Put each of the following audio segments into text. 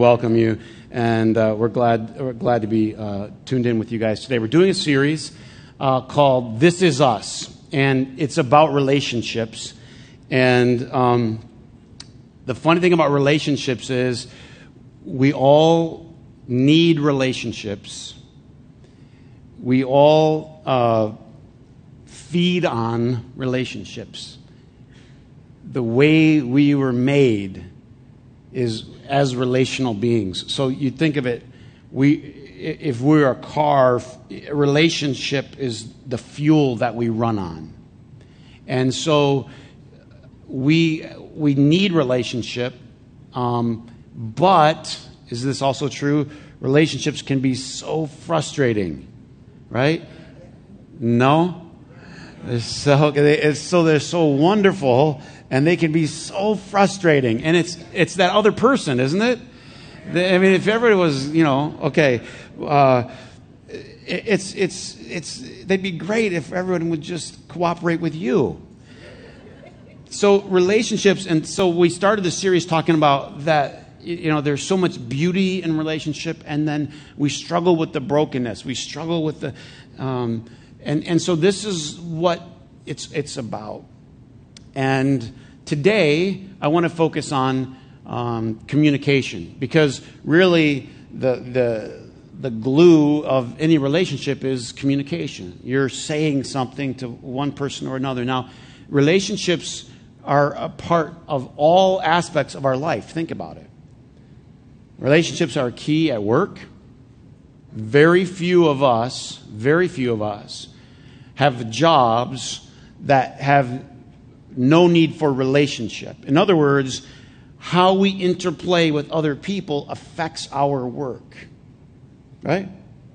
welcome you, and uh, we're glad we're glad to be uh, tuned in with you guys today. We're doing a series uh, called "This Is Us," and it's about relationships. And um, the funny thing about relationships is we all need relationships. We all uh, feed on relationships. The way we were made is as relational beings. So you think of it, we, if we're a car, relationship is the fuel that we run on. And so we, we need relationship, um, but is this also true? Relationships can be so frustrating, right? No? So, so they're so wonderful and they can be so frustrating. And it's, it's that other person, isn't it? I mean, if everybody was, you know, okay, uh, it's, it's, it's, they'd be great if everyone would just cooperate with you. So, relationships, and so we started the series talking about that, you know, there's so much beauty in relationship, and then we struggle with the brokenness. We struggle with the, um, and, and so this is what it's, it's about. And today, I want to focus on um, communication because really the, the, the glue of any relationship is communication. You're saying something to one person or another. Now, relationships are a part of all aspects of our life. Think about it. Relationships are key at work. Very few of us, very few of us, have jobs that have no need for relationship. In other words, how we interplay with other people affects our work. Right?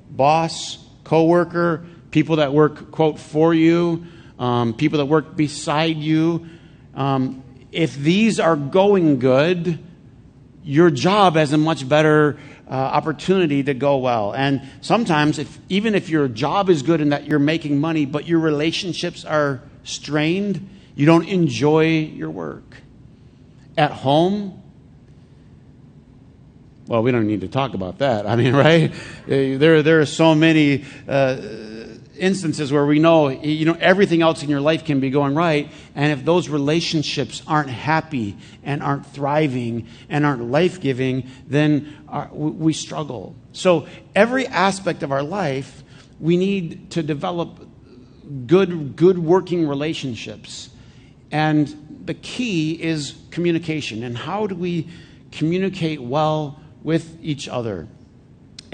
Boss, coworker, people that work, quote, for you, um, people that work beside you. Um, if these are going good, your job has a much better uh, opportunity to go well. And sometimes, if, even if your job is good and that you're making money, but your relationships are strained, you don't enjoy your work. At home, well, we don't need to talk about that. I mean, right? There, there are so many uh, instances where we know, you know, everything else in your life can be going right. And if those relationships aren't happy and aren't thriving and aren't life giving, then uh, our, we struggle. So every aspect of our life, we need to develop good, good working relationships. And the key is communication. And how do we communicate well with each other?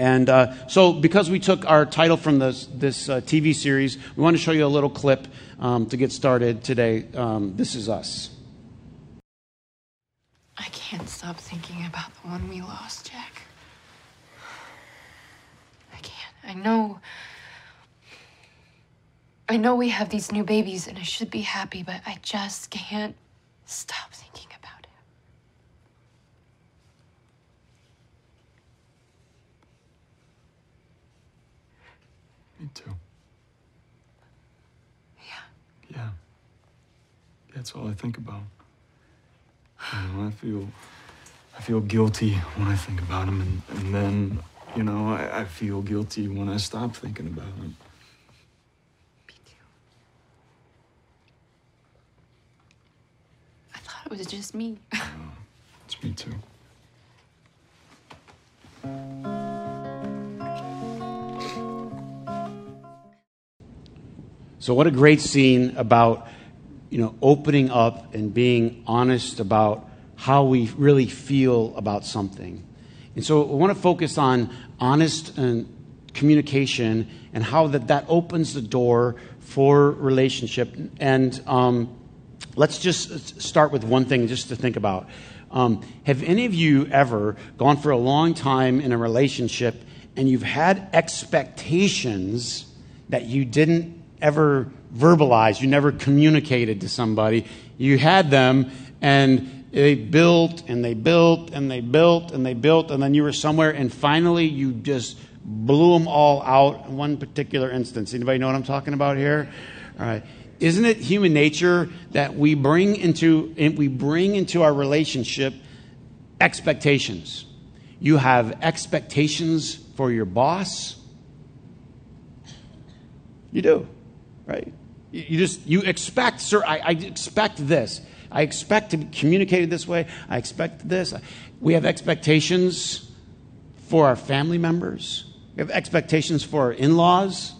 And uh, so, because we took our title from this, this uh, TV series, we want to show you a little clip um, to get started today. Um, this is us. I can't stop thinking about the one we lost, Jack. I can't. I know I know we have these new babies and I should be happy, but I just can't stop thinking about him. Me too. Yeah. Yeah. That's all I think about. You know, I feel I feel guilty when I think about him and, and then, you know, I, I feel guilty when I stop thinking about him. Me too. I thought it was just me. it's me too. So, what a great scene about, you know, opening up and being honest about how we really feel about something. And so, I want to focus on honest and communication and how that, that opens the door for relationship. And um, Let's just start with one thing just to think about. Um, have any of you ever gone for a long time in a relationship and you've had expectations that you didn't ever verbalized, you never communicated to somebody? You had them and they built and they built and they built and they built, and then you were somewhere and finally you just blew them all out in one particular instance. Anybody know what I'm talking about here? All right isn't it human nature that we bring into we bring into our relationship expectations? You have expectations for your boss. You do, right? You just, you expect, sir, I, I expect this. I expect to be communicated this way. I expect this. We have expectations for our family members. We have expectations for our in laws.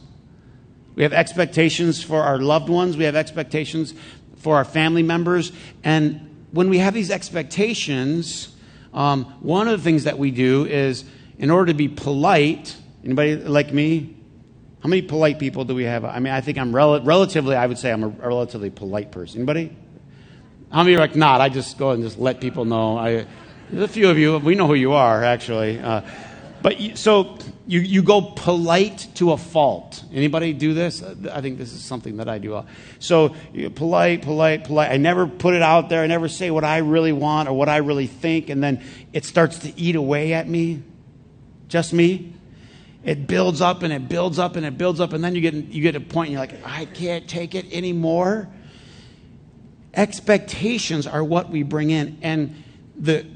We have expectations for our loved ones. We have expectations for our family members. And when we have these expectations, um, one of the things that we do is, in order to be polite, anybody like me? How many polite people do we have? I mean, I think I'm rel- relatively, I would say I'm a relatively polite person. Anybody? How many are like, not? I just go and just let people know. I, there's a few of you. We know who you are, actually. Uh, but you, so you, you go polite to a fault. Anybody do this? I think this is something that I do. So polite, polite, polite. I never put it out there. I never say what I really want or what I really think, and then it starts to eat away at me. Just me. It builds up and it builds up and it builds up, and then you get you get a point and you're like, I can't take it anymore. Expectations are what we bring in, and the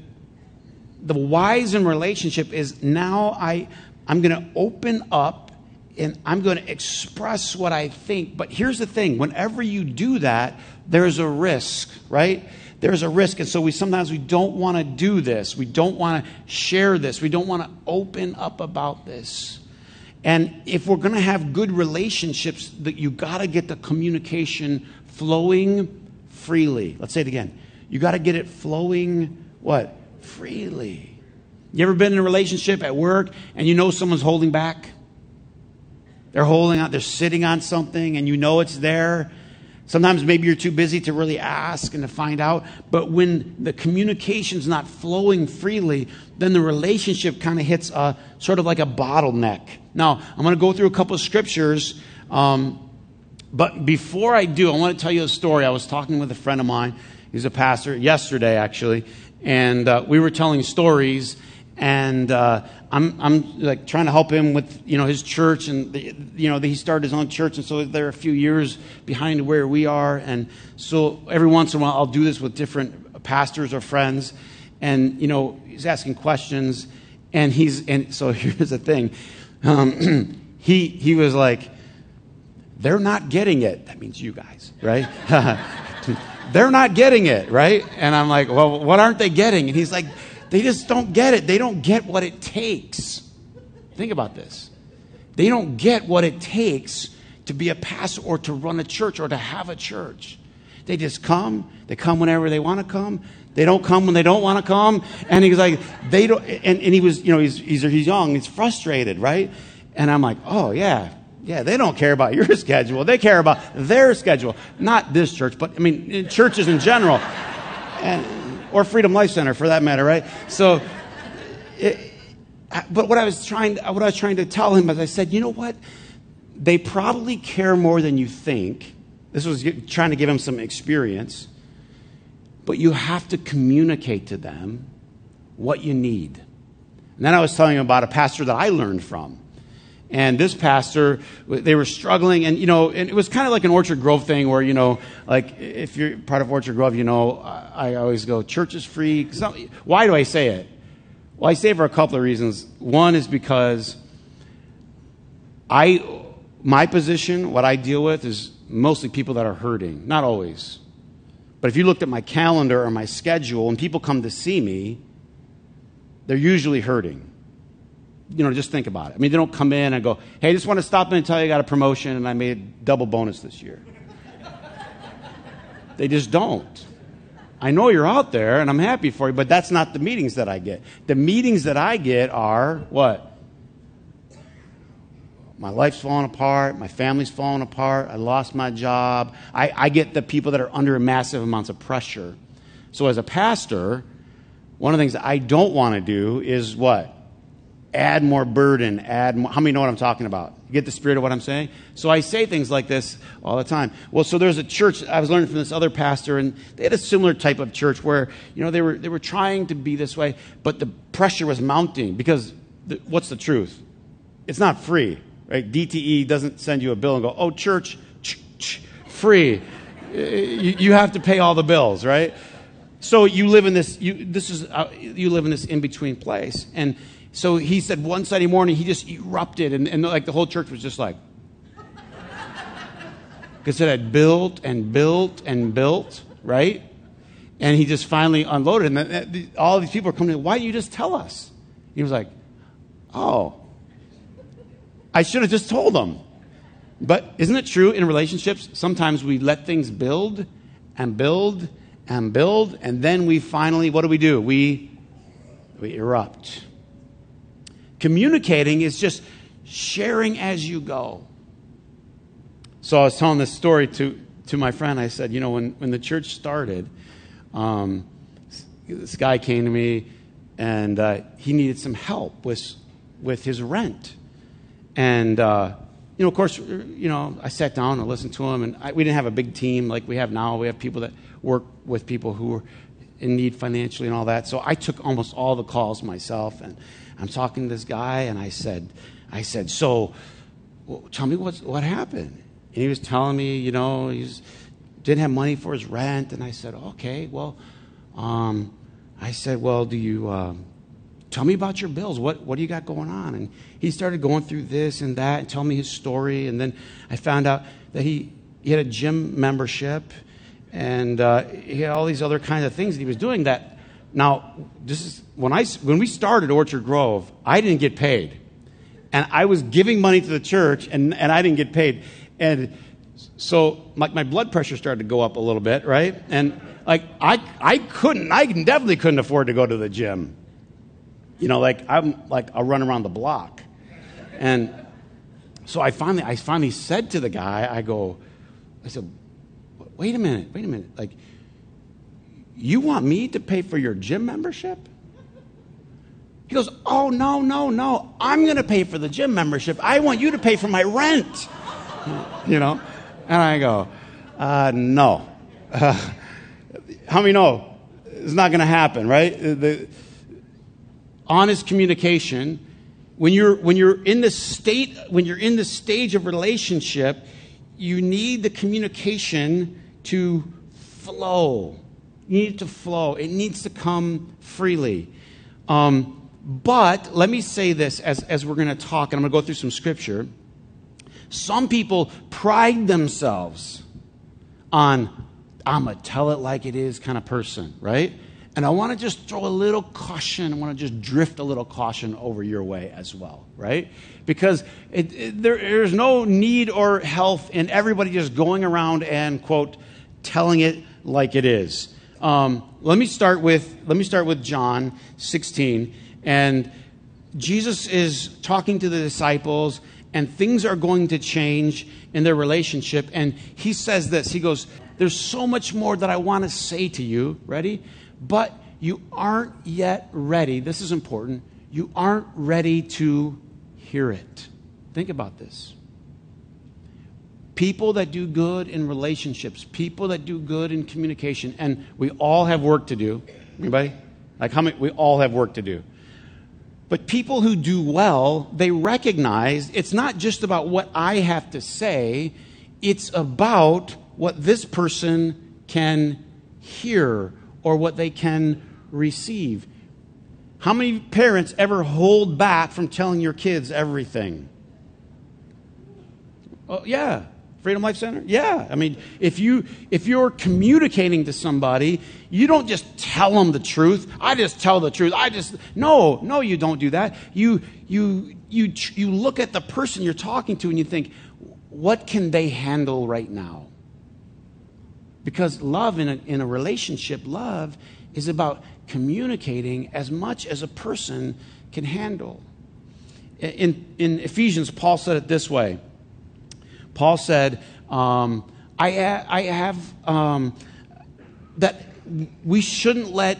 the wise in relationship is now I, I'm going to open up and I'm going to express what I think. But here's the thing whenever you do that, there's a risk, right? There's a risk. And so we sometimes we don't want to do this. We don't want to share this. We don't want to open up about this. And if we're going to have good relationships, that you got to get the communication flowing freely. Let's say it again. You got to get it flowing what? freely. You ever been in a relationship at work and you know someone's holding back? They're holding out, they're sitting on something and you know it's there. Sometimes maybe you're too busy to really ask and to find out. But when the communication's not flowing freely, then the relationship kind of hits a sort of like a bottleneck. Now, I'm going to go through a couple of scriptures. Um, but before I do, I want to tell you a story. I was talking with a friend of mine. He's a pastor yesterday, actually and uh, we were telling stories and uh, I'm, I'm like trying to help him with you know his church and the, you know he started his own church and so they're a few years behind where we are and so every once in a while I'll do this with different pastors or friends and you know he's asking questions and he's and so here's the thing um, he he was like they're not getting it that means you guys right they're not getting it, right? And I'm like, well, what aren't they getting? And he's like, they just don't get it. They don't get what it takes. Think about this. They don't get what it takes to be a pastor or to run a church or to have a church. They just come. They come whenever they want to come. They don't come when they don't want to come. And he's like, they don't. And, and he was, you know, he's, he's, he's young. He's frustrated, right? And I'm like, oh, yeah, yeah, they don't care about your schedule. They care about their schedule. Not this church, but I mean, churches in general. And, or Freedom Life Center for that matter, right? So, it, but what I was trying, what I was trying to tell him is I said, you know what? They probably care more than you think. This was trying to give him some experience. But you have to communicate to them what you need. And then I was telling him about a pastor that I learned from. And this pastor, they were struggling, and you know, and it was kind of like an Orchard Grove thing, where you know, like if you're part of Orchard Grove, you know, I always go, church is free. Why do I say it? Well, I say it for a couple of reasons. One is because I, my position, what I deal with is mostly people that are hurting, not always. But if you looked at my calendar or my schedule, and people come to see me, they're usually hurting you know, just think about it. I mean, they don't come in and go, hey, I just want to stop in and tell you I got a promotion and I made double bonus this year. they just don't. I know you're out there and I'm happy for you, but that's not the meetings that I get. The meetings that I get are what? My life's falling apart. My family's falling apart. I lost my job. I, I get the people that are under massive amounts of pressure. So, as a pastor, one of the things I don't want to do is what? Add more burden, add more. How many know what I'm talking about? You get the spirit of what I'm saying? So I say things like this all the time. Well, so there's a church, I was learning from this other pastor, and they had a similar type of church where, you know, they were, they were trying to be this way, but the pressure was mounting because the, what's the truth? It's not free, right? DTE doesn't send you a bill and go, oh, church, ch- ch- free. You, you have to pay all the bills, right? so you live in this, you, this is, uh, you live in this in between place. And so he said one Sunday morning, he just erupted, and, and like the whole church was just like, because it had built and built and built, right? And he just finally unloaded. And the, the, all these people are coming, why didn't you just tell us? He was like, oh, I should have just told them. But isn't it true in relationships? Sometimes we let things build and build and build, and then we finally, what do we do? We, we erupt. Communicating is just sharing as you go. So I was telling this story to, to my friend. I said, you know, when, when the church started, um, this guy came to me and uh, he needed some help with, with his rent. And, uh, you know, of course, you know, I sat down and listened to him, and I, we didn't have a big team like we have now. We have people that work with people who are in need financially and all that. So I took almost all the calls myself, and I'm talking to this guy, and I said, I said, so tell me what's, what happened. And he was telling me, you know, he didn't have money for his rent, and I said, okay, well, um, I said, well, do you, uh, tell me about your bills. What, what do you got going on? And he started going through this and that and telling me his story. And then I found out that he, he had a gym membership and uh, he had all these other kinds of things that he was doing that. Now, this is when, I, when we started Orchard Grove, I didn't get paid. And I was giving money to the church and, and I didn't get paid. And so like my blood pressure started to go up a little bit, right? And like I, I couldn't, I definitely couldn't afford to go to the gym. You know, like I'm like I run around the block. And so I finally I finally said to the guy, I go, I said, wait a minute, wait a minute. Like, you want me to pay for your gym membership? He goes, Oh, no, no, no. I'm going to pay for the gym membership. I want you to pay for my rent. You know? And I go, uh, No. Uh, how many know? It's not going to happen, right? The, honest communication, when you're, when you're in the state, when you're in the stage of relationship, you need the communication to flow. You need it to flow. It needs to come freely. Um, but let me say this as, as we're going to talk, and I'm going to go through some scripture. Some people pride themselves on, I'm a tell it like it is kind of person, right? And I want to just throw a little caution. I want to just drift a little caution over your way as well, right? Because it, it, there, there's no need or health in everybody just going around and, quote, telling it like it is. Um, let me start with let me start with John 16, and Jesus is talking to the disciples, and things are going to change in their relationship. And he says this. He goes, "There's so much more that I want to say to you." Ready? but you aren't yet ready. This is important. You aren't ready to hear it. Think about this. People that do good in relationships, people that do good in communication, and we all have work to do. Anybody? Like how many? We all have work to do. But people who do well, they recognize it's not just about what I have to say, it's about what this person can hear or what they can receive. How many parents ever hold back from telling your kids everything? Oh, yeah. Freedom Life Center? Yeah. I mean, if you if you're communicating to somebody, you don't just tell them the truth. I just tell the truth. I just no, no you don't do that. You you you you look at the person you're talking to and you think, what can they handle right now? Because love in a, in a relationship, love is about communicating as much as a person can handle. In, in Ephesians, Paul said it this way Paul said, um, I, I have um, that we shouldn't let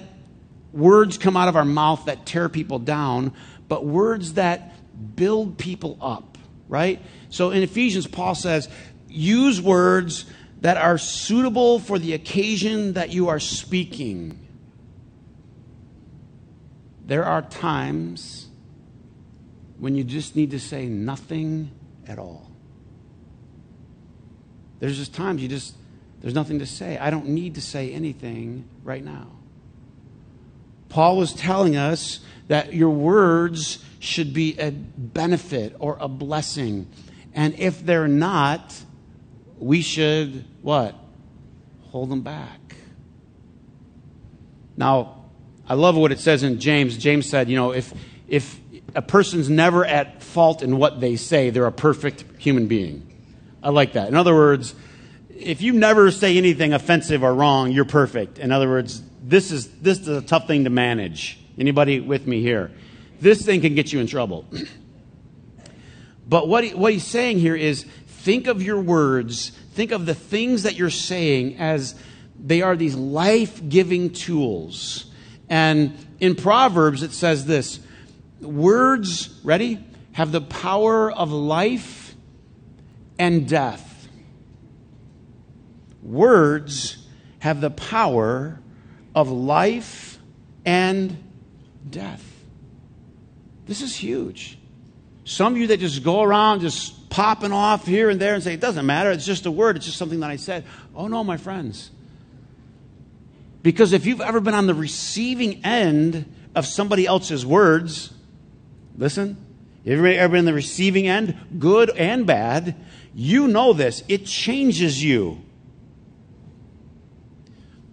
words come out of our mouth that tear people down, but words that build people up, right? So in Ephesians, Paul says, use words that are suitable for the occasion that you are speaking. There are times when you just need to say nothing at all. There's just times you just, there's nothing to say. I don't need to say anything right now. Paul was telling us that your words should be a benefit or a blessing. And if they're not, we should what? Hold them back. Now, I love what it says in James. James said, you know, if if a person's never at fault in what they say, they're a perfect human being. I like that. In other words, if you never say anything offensive or wrong, you're perfect. In other words, this is this is a tough thing to manage. Anybody with me here? This thing can get you in trouble. but what, he, what he's saying here is think of your words, think of the things that you're saying as they are these life giving tools. And in Proverbs, it says this words, ready, have the power of life and death. Words have the power of life and death. This is huge. Some of you that just go around just popping off here and there and say, it doesn't matter, it's just a word, it's just something that I said. Oh no, my friends. Because if you've ever been on the receiving end of somebody else's words, listen, you've ever been on the receiving end, good and bad, you know this. It changes you.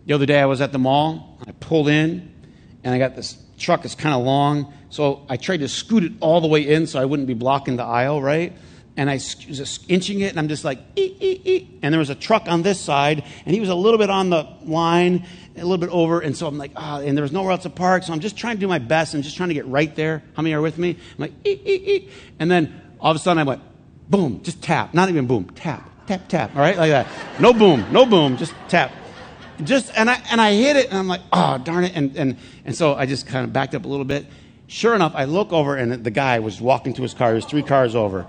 The other day I was at the mall, I pulled in, and I got this truck that's kind of long. So I tried to scoot it all the way in so I wouldn't be blocking the aisle, right? And I was just inching it, and I'm just like, ee, ee, ee. and there was a truck on this side, and he was a little bit on the line, a little bit over, and so I'm like, ah, and there was nowhere else to park, so I'm just trying to do my best. I'm just trying to get right there. How many are with me? I'm like, and then all of a sudden I went, boom, just tap, not even boom, tap, tap, tap, all right, like that. No boom, no boom, just tap just and I and I hit it and I'm like, oh darn it. And and and so I just kind of backed up a little bit. Sure enough, I look over and the guy was walking to his car. He was three cars over.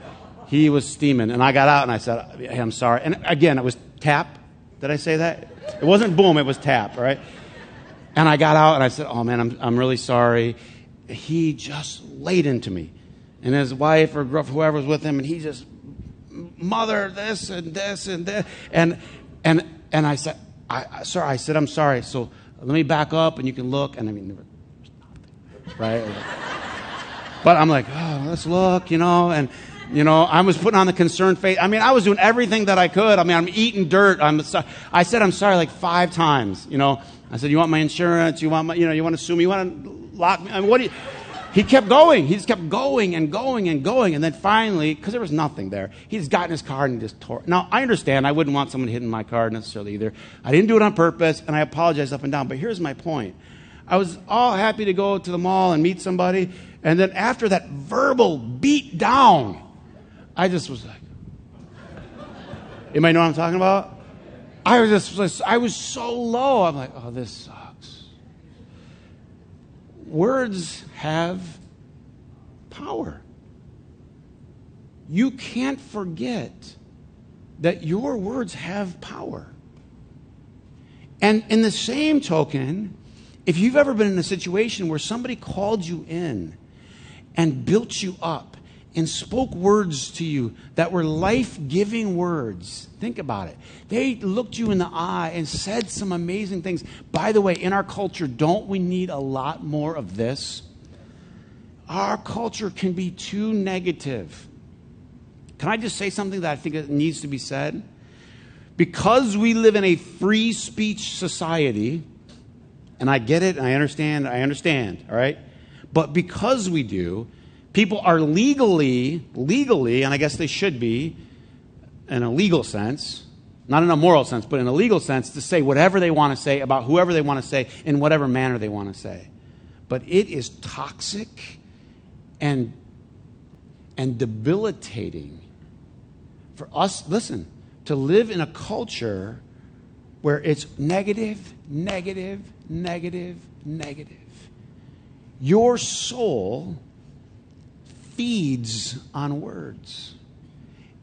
He was steaming, and I got out and I said, hey, "I'm sorry." And again, it was tap. Did I say that? It wasn't boom. It was tap. Right. And I got out and I said, "Oh man, I'm I'm really sorry." He just laid into me, and his wife or whoever was with him, and he just mother this and this and this, and and and I said, I, sir, I said, I'm sorry. So let me back up and you can look. And I mean, right? but I'm like, oh, let's look, you know, and, you know, I was putting on the concerned face. I mean, I was doing everything that I could. I mean, I'm eating dirt. I'm so, I said, I'm sorry like five times, you know. I said, you want my insurance? You want my, you know, you want to sue me? You want to lock me? I mean, what do you, he kept going. He just kept going and going and going. And then finally, because there was nothing there, he just got in his car and just tore. Now, I understand. I wouldn't want someone hitting my car necessarily either. I didn't do it on purpose, and I apologize up and down. But here's my point. I was all happy to go to the mall and meet somebody. And then after that verbal beat down, I just was like, anybody know what I'm talking about? I was just, I was so low. I'm like, oh, this sucks words have power. You can't forget that your words have power. And in the same token, if you've ever been in a situation where somebody called you in and built you up and spoke words to you that were life giving words. Think about it. They looked you in the eye and said some amazing things. By the way, in our culture, don't we need a lot more of this? Our culture can be too negative. Can I just say something that I think needs to be said? Because we live in a free speech society, and I get it, and I understand, I understand, all right? But because we do, People are legally, legally, and I guess they should be, in a legal sense, not in a moral sense, but in a legal sense, to say whatever they want to say about whoever they want to say in whatever manner they want to say. But it is toxic and, and debilitating for us, listen, to live in a culture where it's negative, negative, negative, negative. Your soul feeds on words.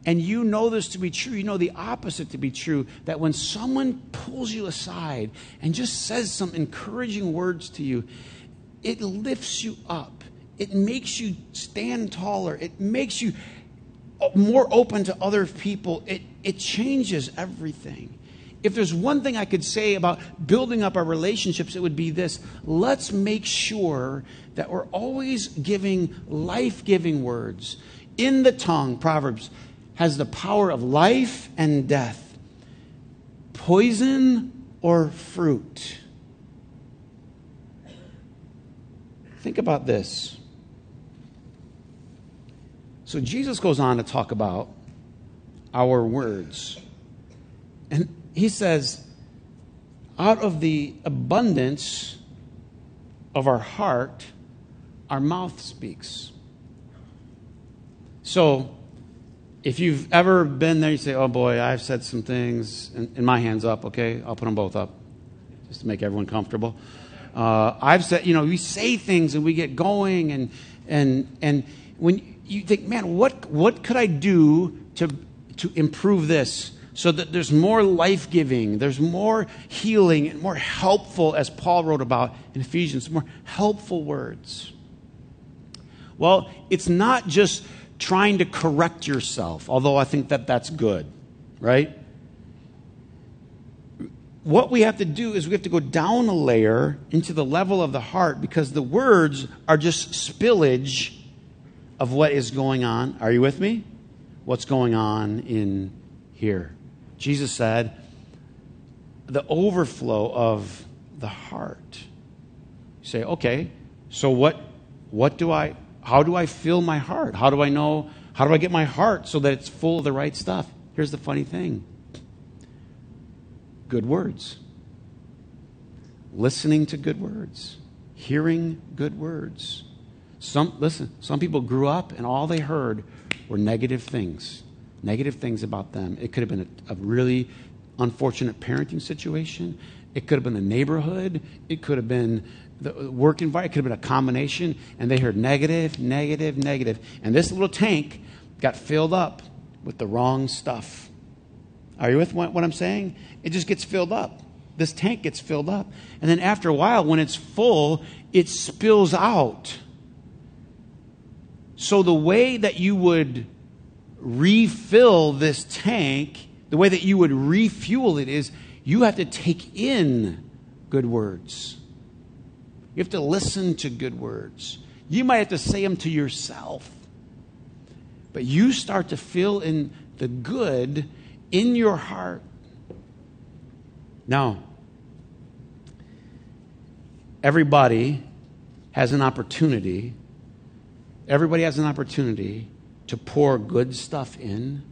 And you know this to be true. You know the opposite to be true that when someone pulls you aside and just says some encouraging words to you, it lifts you up. It makes you stand taller. It makes you more open to other people. It, it changes everything. If there's one thing I could say about building up our relationships, it would be this let's make sure that we're always giving life giving words. In the tongue, Proverbs has the power of life and death, poison or fruit. Think about this. So Jesus goes on to talk about our words. And he says, out of the abundance of our heart, our mouth speaks. So, if you've ever been there, you say, Oh boy, I've said some things, and, and my hand's up, okay? I'll put them both up just to make everyone comfortable. Uh, I've said, you know, we say things and we get going, and, and, and when you think, man, what, what could I do to, to improve this? So that there's more life giving, there's more healing, and more helpful, as Paul wrote about in Ephesians, more helpful words. Well, it's not just trying to correct yourself, although I think that that's good, right? What we have to do is we have to go down a layer into the level of the heart because the words are just spillage of what is going on. Are you with me? What's going on in here? Jesus said, the overflow of the heart. You say, okay, so what, what do I, how do I fill my heart? How do I know, how do I get my heart so that it's full of the right stuff? Here's the funny thing good words, listening to good words, hearing good words. Some, listen, some people grew up and all they heard were negative things negative things about them. It could have been a, a really unfortunate parenting situation. It could have been the neighborhood. It could have been the uh, work environment. It could have been a combination. And they heard negative, negative, negative. And this little tank got filled up with the wrong stuff. Are you with what I'm saying? It just gets filled up. This tank gets filled up. And then after a while, when it's full, it spills out. So the way that you would refill this tank, the way that you would refuel it is you have to take in good words. You have to listen to good words. You might have to say them to yourself. But you start to fill in the good in your heart. Now, everybody has an opportunity. Everybody has an opportunity to pour good stuff in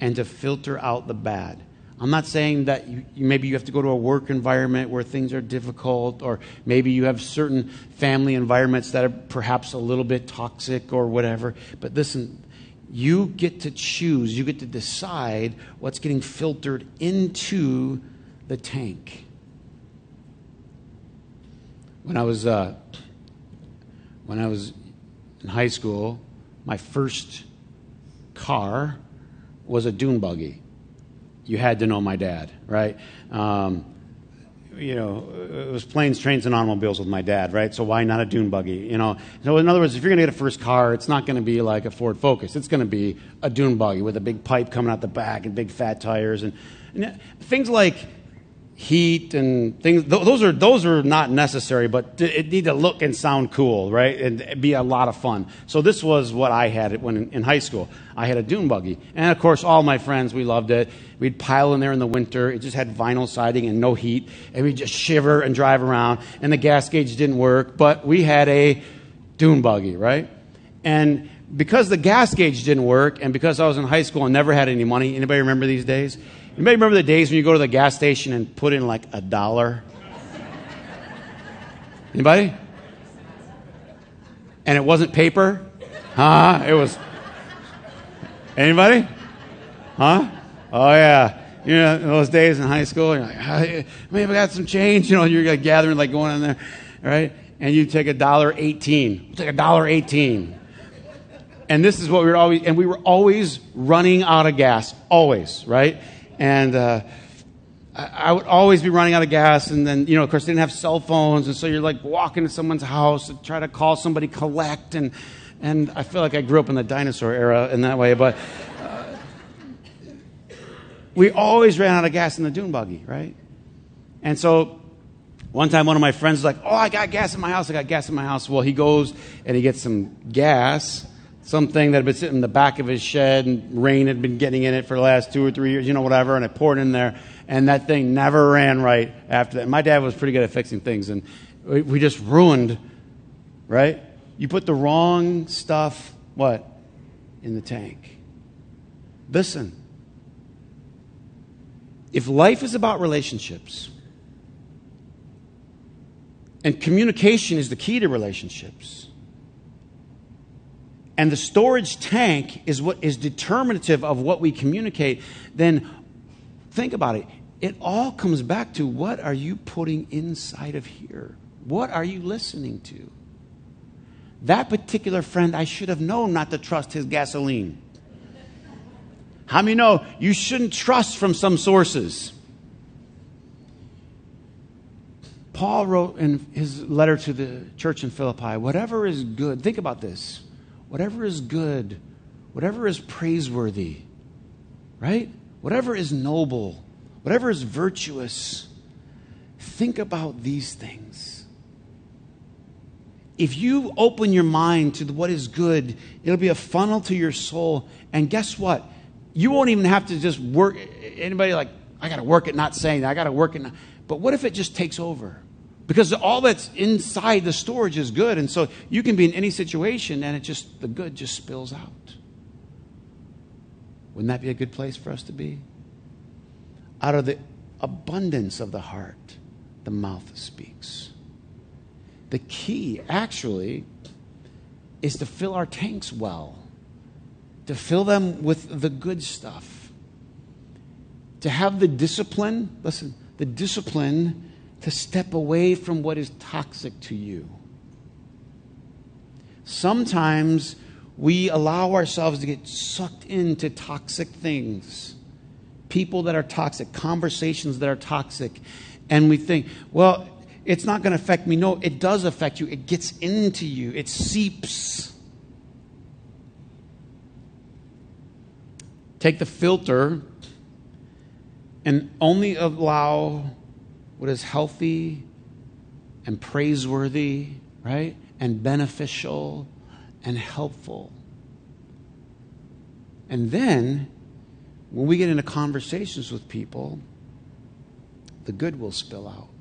and to filter out the bad. I'm not saying that you, maybe you have to go to a work environment where things are difficult, or maybe you have certain family environments that are perhaps a little bit toxic or whatever. But listen, you get to choose, you get to decide what's getting filtered into the tank. When I was, uh, when I was in high school, my first car was a dune buggy. You had to know my dad, right? Um, you know, it was planes, trains, and automobiles with my dad, right? So why not a dune buggy? You know, so in other words, if you're going to get a first car, it's not going to be like a Ford Focus. It's going to be a dune buggy with a big pipe coming out the back and big fat tires and, and things like heat and things. Those are those are not necessary, but it need to look and sound cool, right? And be a lot of fun. So this was what I had when in high school. I had a dune buggy, and of course, all my friends we loved it. We'd pile in there in the winter. It just had vinyl siding and no heat, and we'd just shiver and drive around. And the gas gauge didn't work, but we had a dune buggy, right? And because the gas gauge didn't work, and because I was in high school and never had any money. Anybody remember these days? You may remember the days when you go to the gas station and put in like a dollar? Anybody? And it wasn't paper? Huh? It was. Anybody? Huh? Oh, yeah. You know, those days in high school, you're like, ah, I may have got some change. You know, you're gathering, like going in there, right? And you take a dollar eighteen. take a dollar eighteen. And this is what we were always, and we were always running out of gas, always, right? And uh, I, would always be running out of gas. And then, you know, of course, they didn't have cell phones. And so you're like walking to someone's house to try to call somebody, collect. And, and I feel like I grew up in the dinosaur era in that way. But uh, We always ran out of gas in the dune buggy, right? And so one time one of my friends was like, Oh, I got gas in my house. I got gas in my house. Well, he goes and he gets some gas, something that had been sitting in the back of his shed and rain had been getting in it for the last two or three years, you know, whatever. And I poured in there and that thing never ran right after that. My dad was pretty good at fixing things and we just ruined, right? You put the wrong stuff, what? In the tank. Listen. If life is about relationships, and communication is the key to relationships, and the storage tank is what is determinative of what we communicate, then think about it. It all comes back to what are you putting inside of here? What are you listening to? That particular friend, I should have known not to trust his gasoline. How many know you shouldn't trust from some sources? Paul wrote in his letter to the church in Philippi whatever is good, think about this. Whatever is good, whatever is praiseworthy, right? Whatever is noble, whatever is virtuous, think about these things. If you open your mind to what is good, it'll be a funnel to your soul. And guess what? You won't even have to just work. Anybody like, I got to work at not saying that. I got to work at not. But what if it just takes over? Because all that's inside the storage is good. And so you can be in any situation and it just, the good just spills out. Wouldn't that be a good place for us to be? Out of the abundance of the heart, the mouth speaks. The key, actually, is to fill our tanks well, to fill them with the good stuff, to have the discipline, listen, the discipline to step away from what is toxic to you. Sometimes we allow ourselves to get sucked into toxic things, people that are toxic, conversations that are toxic, and we think, well, it's not going to affect me. No, it does affect you. It gets into you, it seeps. Take the filter and only allow what is healthy and praiseworthy, right? And beneficial and helpful. And then, when we get into conversations with people, the good will spill out.